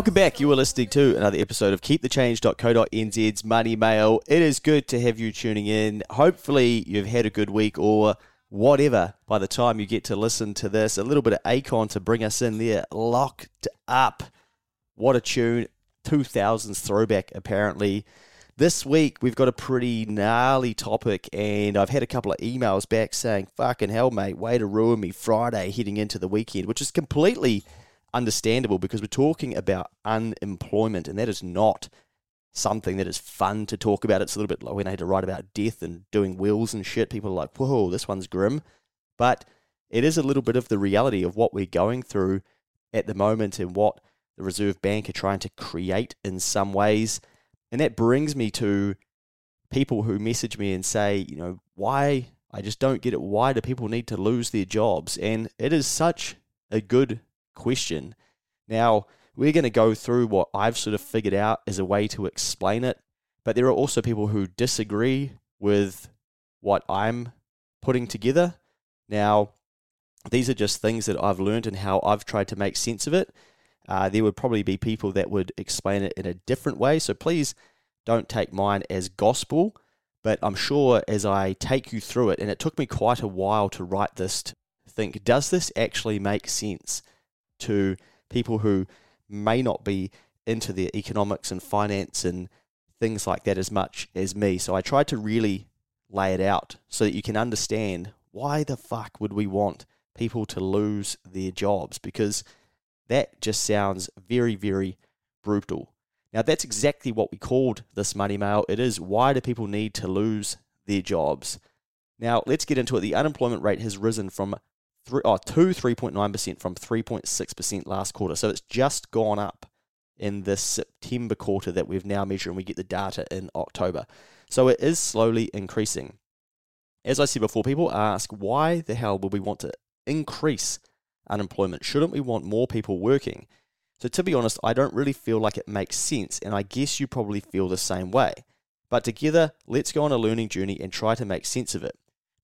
Welcome back. You are listening to another episode of KeepTheChange.co.nz's Money Mail. It is good to have you tuning in. Hopefully, you've had a good week or whatever by the time you get to listen to this. A little bit of Akon to bring us in there. Locked up. What a tune. 2000s throwback, apparently. This week, we've got a pretty gnarly topic, and I've had a couple of emails back saying, fucking hell, mate, way to ruin me Friday heading into the weekend, which is completely understandable because we're talking about unemployment, and that is not something that is fun to talk about. It's a little bit like when I had to write about death and doing wills and shit. People are like, whoa, this one's grim. But it is a little bit of the reality of what we're going through at the moment and what the Reserve Bank are trying to create in some ways. And that brings me to people who message me and say, you know, why I just don't get it. Why do people need to lose their jobs? And it is such a good question. Now, we're going to go through what I've sort of figured out as a way to explain it, but there are also people who disagree with what I'm putting together. Now, these are just things that I've learned and how I've tried to make sense of it. Uh, there would probably be people that would explain it in a different way. So please don't take mine as gospel. But I'm sure as I take you through it, and it took me quite a while to write this, to think, does this actually make sense to people who may not be into the economics and finance and things like that as much as me? So I tried to really lay it out so that you can understand why the fuck would we want people to lose their jobs? Because that just sounds very, very brutal. Now, that's exactly what we called this money mail. It is why do people need to lose their jobs? Now, let's get into it. The unemployment rate has risen from three, oh, to 3.9% from 3.6% last quarter. So it's just gone up in the September quarter that we've now measured, and we get the data in October. So it is slowly increasing. As I said before, people ask why the hell would we want to increase unemployment? Shouldn't we want more people working? So, to be honest, I don't really feel like it makes sense, and I guess you probably feel the same way. But together, let's go on a learning journey and try to make sense of it.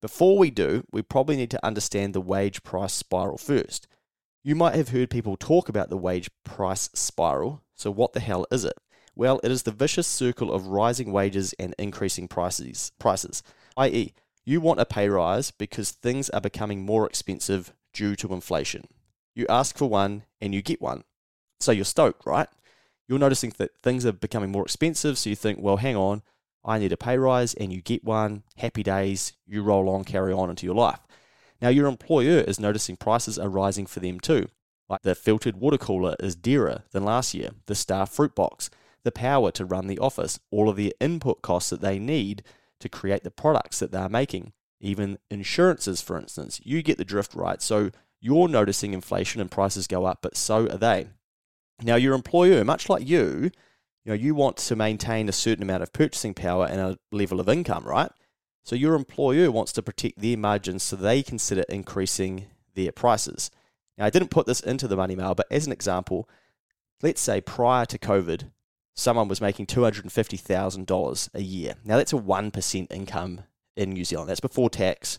Before we do, we probably need to understand the wage price spiral first. You might have heard people talk about the wage price spiral, so what the hell is it? Well, it is the vicious circle of rising wages and increasing prices, prices, i.e., you want a pay rise because things are becoming more expensive due to inflation. You ask for one and you get one. So you're stoked, right? You're noticing that things are becoming more expensive, so you think, well, hang on, I need a pay rise, and you get one. Happy days, you roll on, carry on into your life. Now, your employer is noticing prices are rising for them too. Like the filtered water cooler is dearer than last year, the Star Fruit Box, the power to run the office, all of the input costs that they need to create the products that they're making even insurances, for instance. You get the drift right. So you're noticing inflation and prices go up, but so are they. Now, your employer, much like you, you know, you want to maintain a certain amount of purchasing power and a level of income, right? So your employer wants to protect their margins so they consider increasing their prices. Now, I didn't put this into the money mail, but as an example, let's say prior to COVID, someone was making $250,000 a year. Now, that's a 1% income in New Zealand. That's before tax.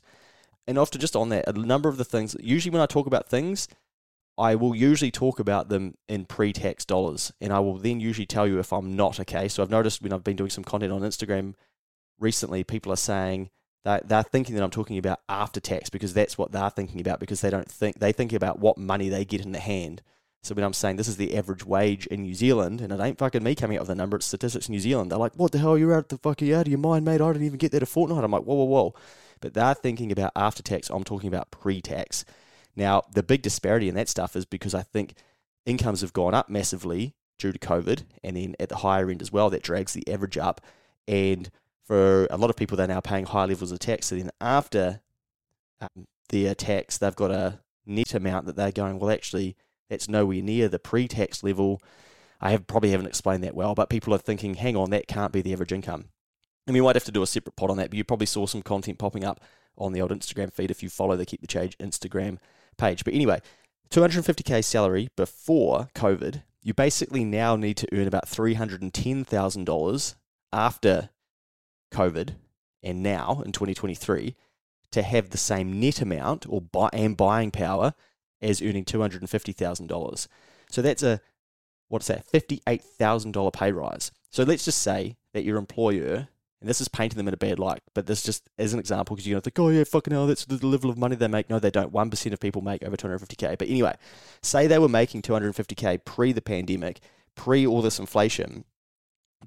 And after just on that, a number of the things, usually when I talk about things, I will usually talk about them in pre tax dollars. And I will then usually tell you if I'm not okay. So I've noticed when I've been doing some content on Instagram recently, people are saying that they're thinking that I'm talking about after tax because that's what they're thinking about because they don't think, they think about what money they get in the hand. So when I'm saying this is the average wage in New Zealand, and it ain't fucking me coming up with the number, it's statistics New Zealand. They're like, what the hell, you're out the fucking out of your mind, mate. I didn't even get that a fortnight. I'm like, whoa, whoa, whoa. But they're thinking about after tax. I'm talking about pre tax. Now, the big disparity in that stuff is because I think incomes have gone up massively due to COVID, and then at the higher end as well, that drags the average up. And for a lot of people, they're now paying high levels of tax. So then after um, their tax, they've got a net amount that they're going, well, actually, that's nowhere near the pre-tax level. I have probably haven't explained that well, but people are thinking, hang on, that can't be the average income. And we might have to do a separate pod on that, but you probably saw some content popping up on the old Instagram feed if you follow the Keep the Change Instagram page. But anyway, 250k salary before COVID, you basically now need to earn about $310,000 after COVID and now in 2023 to have the same net amount or buy and buying power as earning $250,000. So that's a what's that? $58,000 pay rise. So let's just say that your employer and this is painting them in a bad light, but this just as an example because you're going to think, oh yeah, fucking hell, that's the level of money they make. No, they don't. 1% of people make over 250k. But anyway, say they were making 250k pre the pandemic, pre all this inflation.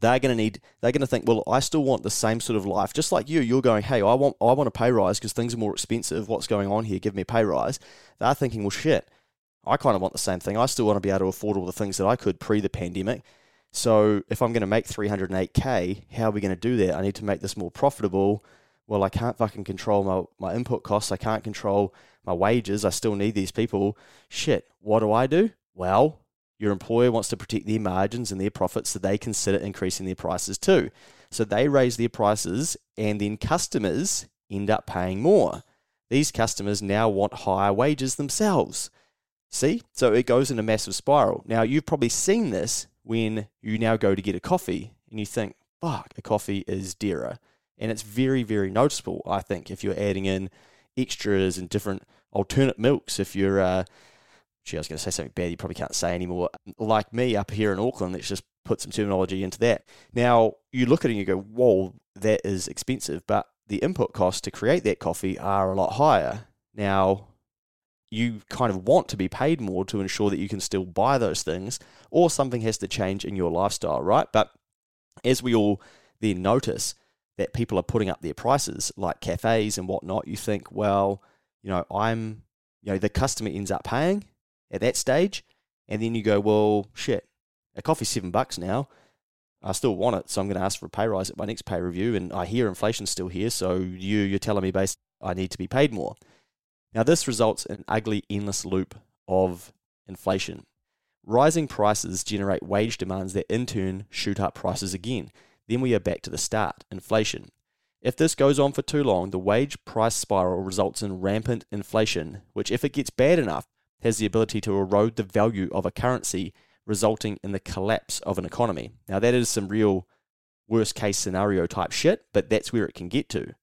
They're going to need. They're going to think, well, I still want the same sort of life, just like you. You're going, hey, I want, I want a pay rise because things are more expensive. What's going on here? Give me a pay rise. They're thinking, well, shit, I kind of want the same thing. I still want to be able to afford all the things that I could pre the pandemic. So if I'm going to make 308k, how are we going to do that? I need to make this more profitable. Well, I can't fucking control my, my input costs. I can't control my wages. I still need these people. Shit, what do I do? Well, your employer wants to protect their margins and their profits, so they consider increasing their prices too. So they raise their prices, and then customers end up paying more. These customers now want higher wages themselves. See? So it goes in a massive spiral. Now, you've probably seen this when you now go to get a coffee and you think, fuck, a coffee is dearer. And it's very, very noticeable, I think, if you're adding in extras and different alternate milks. If you're, uh, gee, I was going to say something bad you probably can't say anymore. Like me up here in Auckland, let's just put some terminology into that. Now, you look at it and you go, whoa, that is expensive. But the input costs to create that coffee are a lot higher. Now, you kind of want to be paid more to ensure that you can still buy those things, or something has to change in your lifestyle, right? But as we all then notice that people are putting up their prices, like cafes and whatnot, you think, well, you know, I'm, you know, the customer ends up paying at that stage, and then you go, well, shit, a coffee's seven bucks now. I still want it, so I'm going to ask for a pay rise at my next pay review. And I hear inflation's still here, so you you're telling me based I need to be paid more. Now, this results in an ugly, endless loop of inflation. Rising prices generate wage demands that in turn shoot up prices again. Then we are back to the start inflation. If this goes on for too long, the wage price spiral results in rampant inflation, which, if it gets bad enough, has the ability to erode the value of a currency, resulting in the collapse of an economy. Now, that is some real worst case scenario type shit, but that's where it can get to.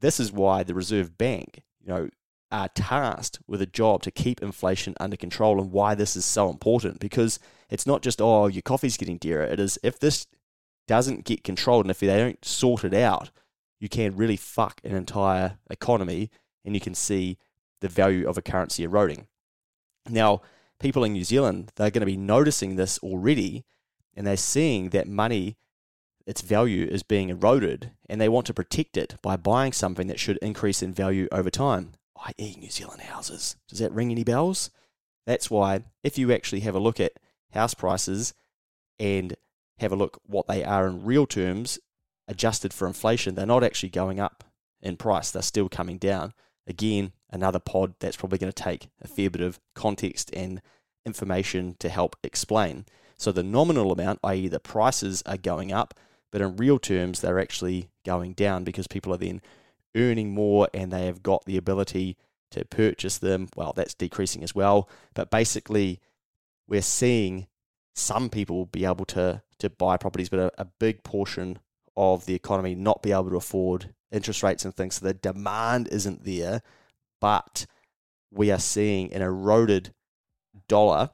This is why the Reserve Bank, you know, are tasked with a job to keep inflation under control and why this is so important because it's not just, oh, your coffee's getting dearer. It is if this doesn't get controlled and if they don't sort it out, you can really fuck an entire economy and you can see the value of a currency eroding. Now, people in New Zealand, they're going to be noticing this already and they're seeing that money, its value is being eroded and they want to protect it by buying something that should increase in value over time i.e., New Zealand houses. Does that ring any bells? That's why, if you actually have a look at house prices and have a look what they are in real terms, adjusted for inflation, they're not actually going up in price. They're still coming down. Again, another pod that's probably going to take a fair bit of context and information to help explain. So the nominal amount, i.e., the prices are going up, but in real terms, they're actually going down because people are then earning more and they have got the ability to purchase them. Well, that's decreasing as well. But basically, we're seeing some people be able to, to buy properties, but a, a big portion of the economy not be able to afford interest rates and things. So the demand isn't there, but we are seeing an eroded dollar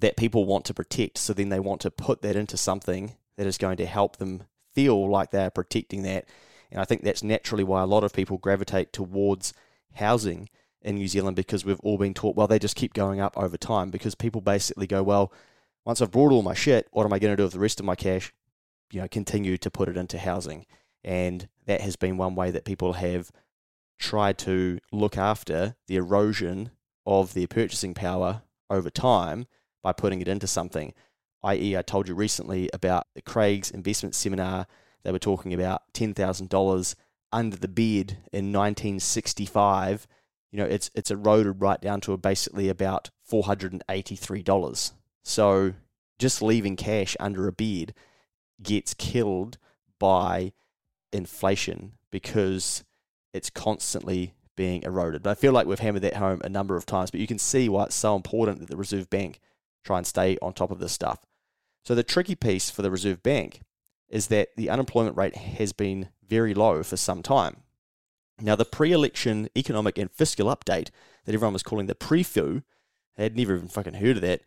that people want to protect. So then they want to put that into something that is going to help them feel like they're protecting that and I think that's naturally why a lot of people gravitate towards housing in New Zealand because we've all been taught, well, they just keep going up over time because people basically go, well, once I've brought all my shit, what am I going to do with the rest of my cash? You know, continue to put it into housing. And that has been one way that people have tried to look after the erosion of their purchasing power over time by putting it into something. I.e., I told you recently about the Craig's investment seminar they were talking about $10,000 under the bed in 1965. You know, it's it's eroded right down to basically about $483. So just leaving cash under a bed gets killed by inflation because it's constantly being eroded. But I feel like we've hammered that home a number of times, but you can see why it's so important that the Reserve Bank try and stay on top of this stuff. So the tricky piece for the Reserve Bank is that the unemployment rate has been very low for some time. Now, the pre election economic and fiscal update that everyone was calling the pre-FU, I had never even fucking heard of that,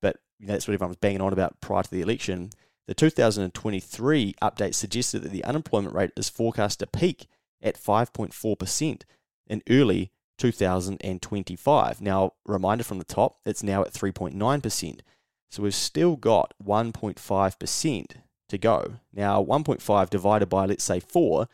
but you know, that's what everyone was banging on about prior to the election. The 2023 update suggested that the unemployment rate is forecast to peak at 5.4% in early 2025. Now, reminder from the top, it's now at 3.9%. So we've still got 1.5% to go. Now, 1.5 divided by, let's say, 4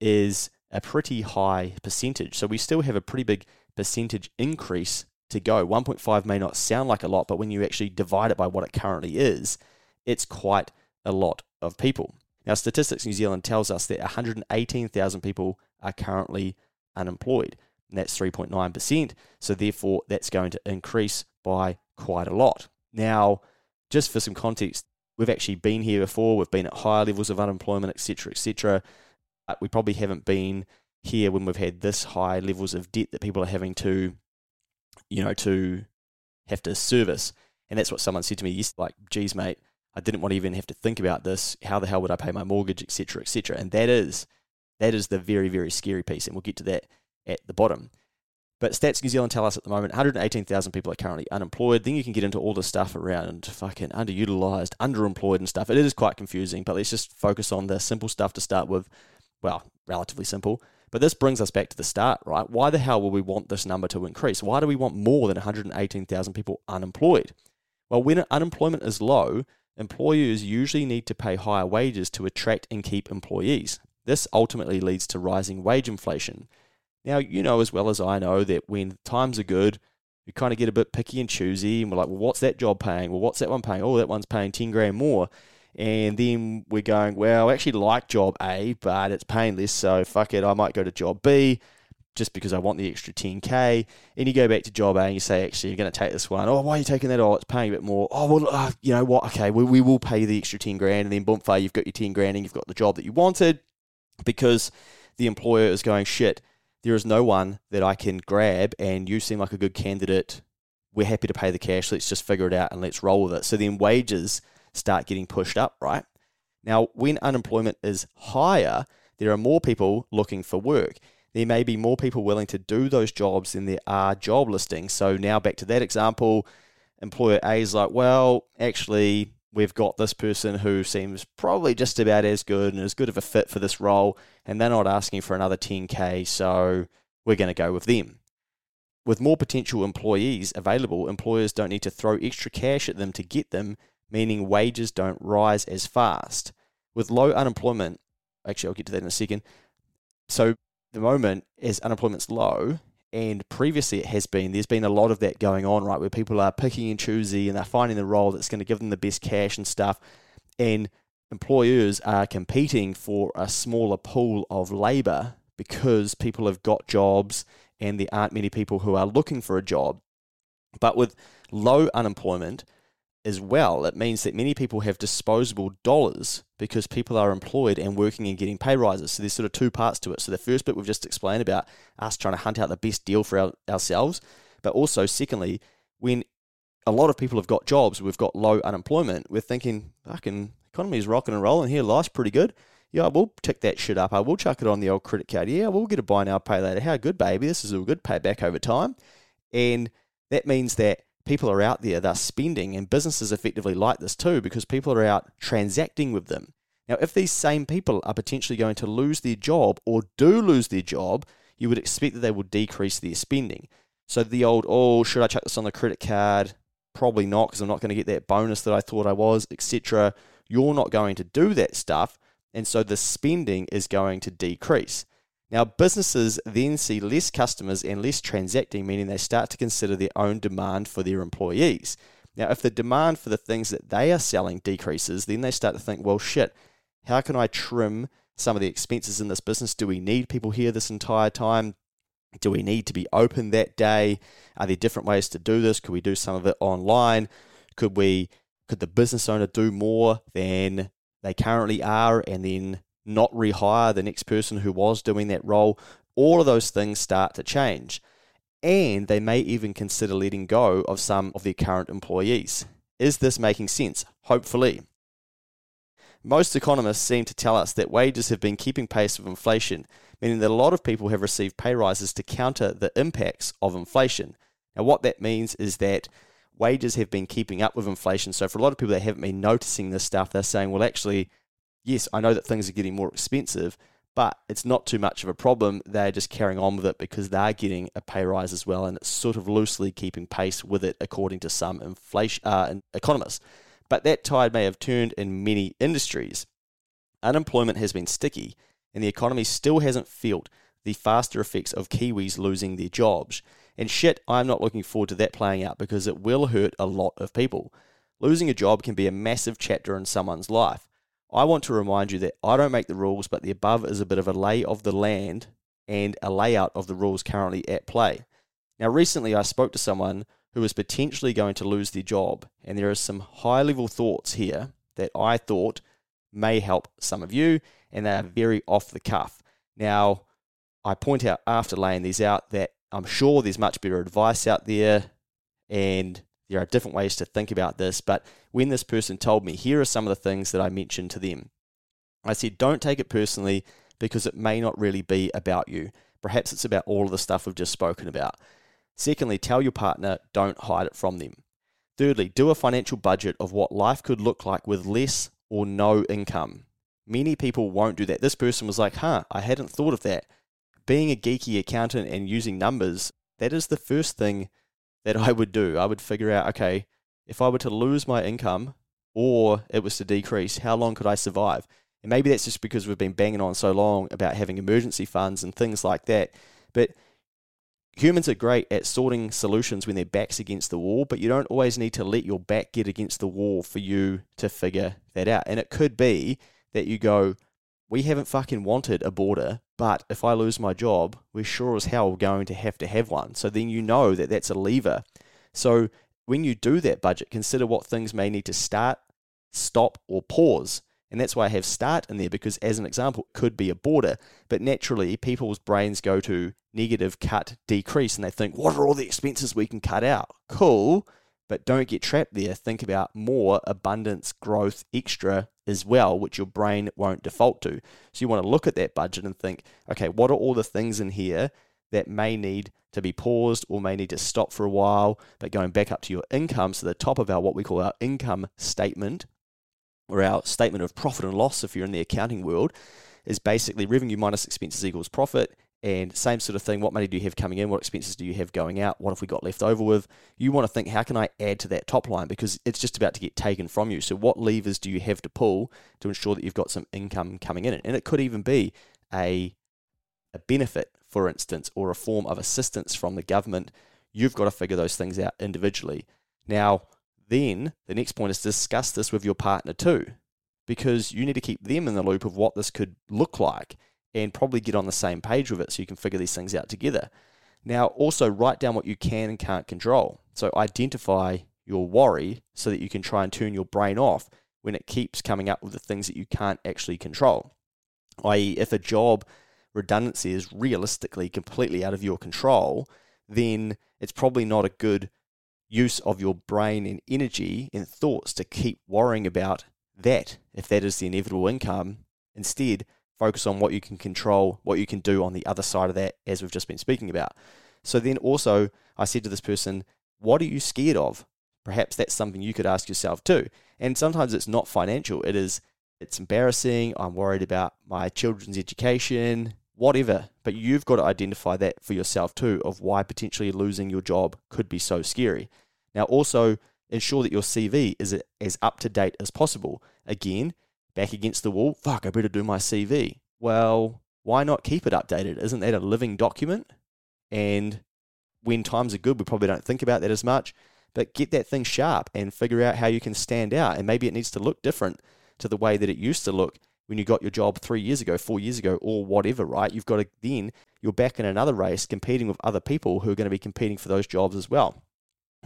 is a pretty high percentage. So we still have a pretty big percentage increase to go. 1.5 may not sound like a lot, but when you actually divide it by what it currently is, it's quite a lot of people. Now, Statistics New Zealand tells us that 118,000 people are currently unemployed, and that's 3.9%. So, therefore, that's going to increase by quite a lot. Now, just for some context, we've actually been here before, we've been at higher levels of unemployment, etc., etc. But we probably haven't been here when we've had this high levels of debt that people are having to, you know, to have to service. And that's what someone said to me Yes, like, geez, mate, I didn't want to even have to think about this. How the hell would I pay my mortgage, etc., etc. And that is that is the very very scary piece, and we'll get to that at the bottom. But Stats New Zealand tell us at the moment 118,000 people are currently unemployed. Then you can get into all the stuff around fucking underutilized, underemployed, and stuff. It is quite confusing, but let's just focus on the simple stuff to start with. Well, relatively simple. But this brings us back to the start, right? Why the hell will we want this number to increase? Why do we want more than 118,000 people unemployed? Well, when unemployment is low, employers usually need to pay higher wages to attract and keep employees. This ultimately leads to rising wage inflation. Now, you know as well as I know that when times are good, we kind of get a bit picky and choosy, and we're like, well, what's that job paying? Well, what's that one paying? Oh, that one's paying 10 grand more. And then we're going, well, I actually like job A, but it's paying less, so fuck it, I might go to job B just because I want the extra 10k. And you go back to job A and you say, actually, you're going to take this one. Oh, why are you taking that? Oh, it's paying a bit more. Oh, well, uh, you know what? Okay, we, we will pay you the extra 10 grand. And then boom, you've got your 10 grand and you've got the job that you wanted because the employer is going, shit, there is no one that I can grab and you seem like a good candidate. We're happy to pay the cash. Let's just figure it out and let's roll with it. So then wages start getting pushed up, right? Now, when unemployment is higher, there are more people looking for work there may be more people willing to do those jobs than there are job listings. So now back to that example, employer A is like, well, actually, we've got this person who seems probably just about as good and as good of a fit for this role, and they're not asking for another 10K, so we're going to go with them. With more potential employees available, employers don't need to throw extra cash at them to get them, meaning wages don't rise as fast. With low unemployment, actually, I'll get to that in a second. So the moment as unemployment's low, and previously it has been, there's been a lot of that going on, right, where people are picking and choosy and they're finding the role that's going to give them the best cash and stuff, and employers are competing for a smaller pool of labour because people have got jobs and there aren't many people who are looking for a job. But with low unemployment, as well, it means that many people have disposable dollars because people are employed and working and getting pay rises. So there's sort of two parts to it. So the first bit we've just explained about us trying to hunt out the best deal for our, ourselves, but also secondly, when a lot of people have got jobs, we've got low unemployment, we're thinking, fucking economy is rocking and rolling here, life's pretty good. Yeah, we'll tick that shit up. Uh, I will chuck it on the old credit card. Yeah, we'll get a buy now, pay later. How good, baby. This is a good payback over time. And that means that people are out there, they're spending, and businesses effectively like this too because people are out transacting with them. Now, if these same people are potentially going to lose their job or do lose their job, you would expect that they will decrease their spending. So the old, oh, should I chuck this on the credit card? Probably not because I'm not going to get that bonus that I thought I was, etc. You're not going to do that stuff. And so the spending is going to decrease. Now, businesses then see less customers and less transacting, meaning they start to consider their own demand for their employees. Now, if the demand for the things that they are selling decreases, then they start to think, well, shit, how can I trim some of the expenses in this business? Do we need people here this entire time? Do we need to be open that day? Are there different ways to do this? Could we do some of it online? Could we could the business owner do more than they currently are and then not rehire the next person who was doing that role, all of those things start to change. And they may even consider letting go of some of their current employees. Is this making sense? Hopefully. Most economists seem to tell us that wages have been keeping pace with inflation, meaning that a lot of people have received pay rises to counter the impacts of inflation. Now, what that means is that wages have been keeping up with inflation. So, for a lot of people that haven't been noticing this stuff, they're saying, well, actually, yes, I know that things are getting more expensive, but it's not too much of a problem. They're just carrying on with it because they're getting a pay rise as well, and it's sort of loosely keeping pace with it, according to some inflation uh, economists. But that tide may have turned in many industries. Unemployment has been sticky, and the economy still hasn't felt the faster effects of Kiwis losing their jobs. And shit, I'm not looking forward to that playing out because it will hurt a lot of people. Losing a job can be a massive chapter in someone's life. I want to remind you that I don't make the rules, but the above is a bit of a lay of the land and a layout of the rules currently at play. Now, recently I spoke to someone who is potentially going to lose their job, and there are some high level thoughts here that I thought may help some of you, and they are hmm. very off the cuff. Now, I point out after laying these out that I'm sure there's much better advice out there, and there are different ways to think about this. But when this person told me, here are some of the things that I mentioned to them, I said, don't take it personally because it may not really be about you. Perhaps it's about all of the stuff we've just spoken about. Secondly, tell your partner, don't hide it from them. Thirdly, do a financial budget of what life could look like with less or no income. Many people won't do that. This person was like, huh, I hadn't thought of that. Being a geeky accountant and using numbers, that is the first thing that I would do. I would figure out, okay, if I were to lose my income or it was to decrease, how long could I survive? And maybe that's just because we've been banging on so long about having emergency funds and things like that. But humans are great at sorting solutions when their back's against the wall, but you don't always need to let your back get against the wall for you to figure that out. And it could be that you go, we haven't fucking wanted a boarder, but if I lose my job, we're sure as hell going to have to have one. So then you know that that's a lever. So when you do that budget, consider what things may need to start, stop, or pause. And that's why I have start in there because, as an example, it could be a boarder. But naturally, people's brains go to negative, cut, decrease, and they think, what are all the expenses we can cut out? Cool. But don't get trapped there. Think about more abundance, growth, extra as well, which your brain won't default to. So you want to look at that budget and think, okay, what are all the things in here that may need to be paused or may need to stop for a while, but going back up to your income, so the top of our what we call our income statement or our statement of profit and loss if you're in the accounting world is basically revenue minus expenses equals profit and same sort of thing, what money do you have coming in? What expenses do you have going out? What have we got left over with? You want to think, how can I add to that top line? Because it's just about to get taken from you. So, what levers do you have to pull to ensure that you've got some income coming in? And it could even be a, a benefit, for instance, or a form of assistance from the government. You've got to figure those things out individually. Now, then the next point is discuss this with your partner too, because you need to keep them in the loop of what this could look like and probably get on the same page with it so you can figure these things out together. Now, also write down what you can and can't control. So identify your worry so that you can try and turn your brain off when it keeps coming up with the things that you can't actually control. I.e., if a job redundancy is realistically completely out of your control, then it's probably not a good use of your brain and energy and thoughts to keep worrying about that if that is the inevitable income. Instead, focus on what you can control, what you can do on the other side of that, as we've just been speaking about. So then also, I said to this person, What are you scared of? Perhaps that's something you could ask yourself too. And sometimes it's not financial, it is, it's embarrassing. I'm worried about my children's education, whatever. But you've got to identify that for yourself too, of why potentially losing your job could be so scary. Now, also, ensure that your CV is as up to date as possible. Again, back against the wall, fuck, I better do my CV. Well, why not keep it updated? Isn't that a living document? And when times are good, we probably don't think about that as much, but get that thing sharp and figure out how you can stand out. And maybe it needs to look different to the way that it used to look when you got your job three years ago, four years ago, or whatever, right? You've got to then, you're back in another race competing with other people who are going to be competing for those jobs as well.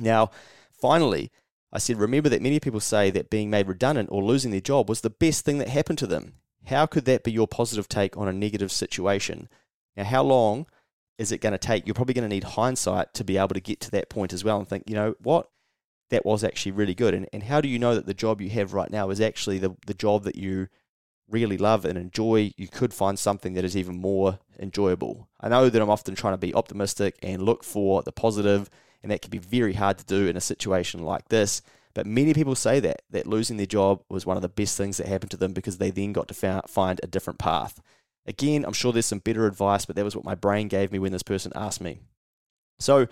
Now, finally, I said, remember that many people say that being made redundant or losing their job was the best thing that happened to them. How could that be your positive take on a negative situation? Now, how long is it going to take? You're probably going to need hindsight to be able to get to that point as well and think, you know what? that was actually really good. And, and how do you know that the job you have right now is actually the, the job that you really love and enjoy? You could find something that is even more enjoyable. I know that I'm often trying to be optimistic and look for the positive, and that can be very hard to do in a situation like this. But many people say that, that losing their job was one of the best things that happened to them because they then got to find a different path. Again, I'm sure there's some better advice, but that was what my brain gave me when this person asked me. So,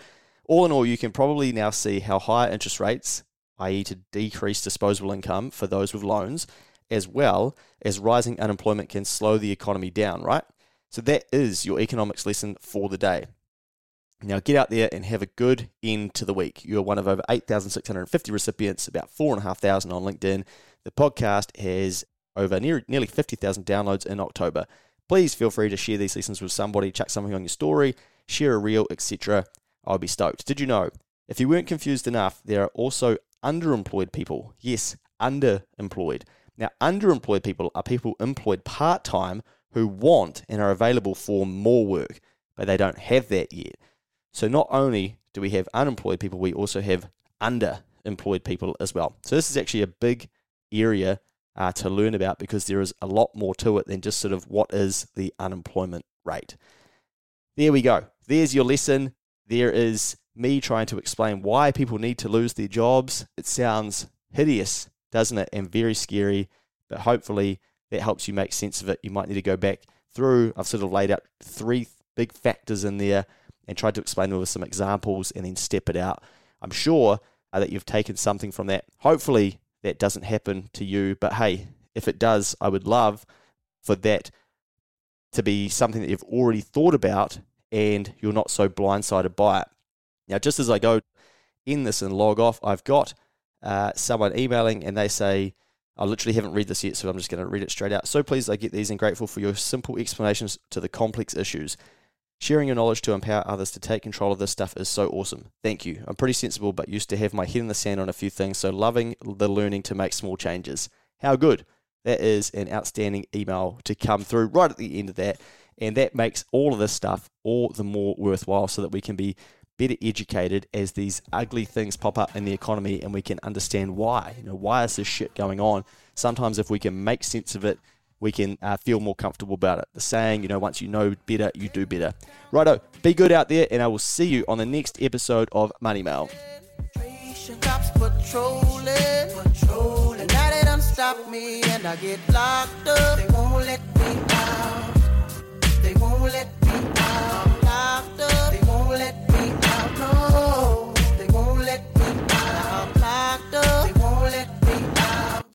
all in all, you can probably now see how higher interest rates, i.e., to decrease disposable income for those with loans, as well as rising unemployment can slow the economy down, right? So that is your economics lesson for the day. Now get out there and have a good end to the week. You're one of over 8,650 recipients, about 4,500 on LinkedIn. The podcast has over near, nearly 50,000 downloads in October. Please feel free to share these lessons with somebody, chuck something on your story, share a reel, etc. I'll be stoked. Did you know? If you weren't confused enough, there are also underemployed people. Yes, underemployed. Now, underemployed people are people employed part time who want and are available for more work, but they don't have that yet. So, not only do we have unemployed people, we also have underemployed people as well. So, this is actually a big area uh, to learn about because there is a lot more to it than just sort of what is the unemployment rate. There we go. There's your lesson. There is me trying to explain why people need to lose their jobs. It sounds hideous, doesn't it? And very scary, but hopefully that helps you make sense of it. You might need to go back through. I've sort of laid out three big factors in there and tried to explain them with some examples and then step it out. I'm sure uh, that you've taken something from that. Hopefully that doesn't happen to you, but hey, if it does, I would love for that to be something that you've already thought about and you're not so blindsided by it. Now, just as I go in this and log off, I've got uh, someone emailing and they say, I literally haven't read this yet, so I'm just going to read it straight out. So pleased I get these and grateful for your simple explanations to the complex issues. Sharing your knowledge to empower others to take control of this stuff is so awesome. Thank you. I'm pretty sensible, but used to have my head in the sand on a few things, so loving the learning to make small changes. How good. That is an outstanding email to come through right at the end of that. And that makes all of this stuff all the more worthwhile so that we can be better educated as these ugly things pop up in the economy and we can understand why. You know, why is this shit going on? Sometimes if we can make sense of it, we can uh, feel more comfortable about it. The saying, you know, once you know better, you do better. Righto, be good out there, and I will see you on the next episode of Money Mail. Stop me and I get locked up. They won't let me out. They won't let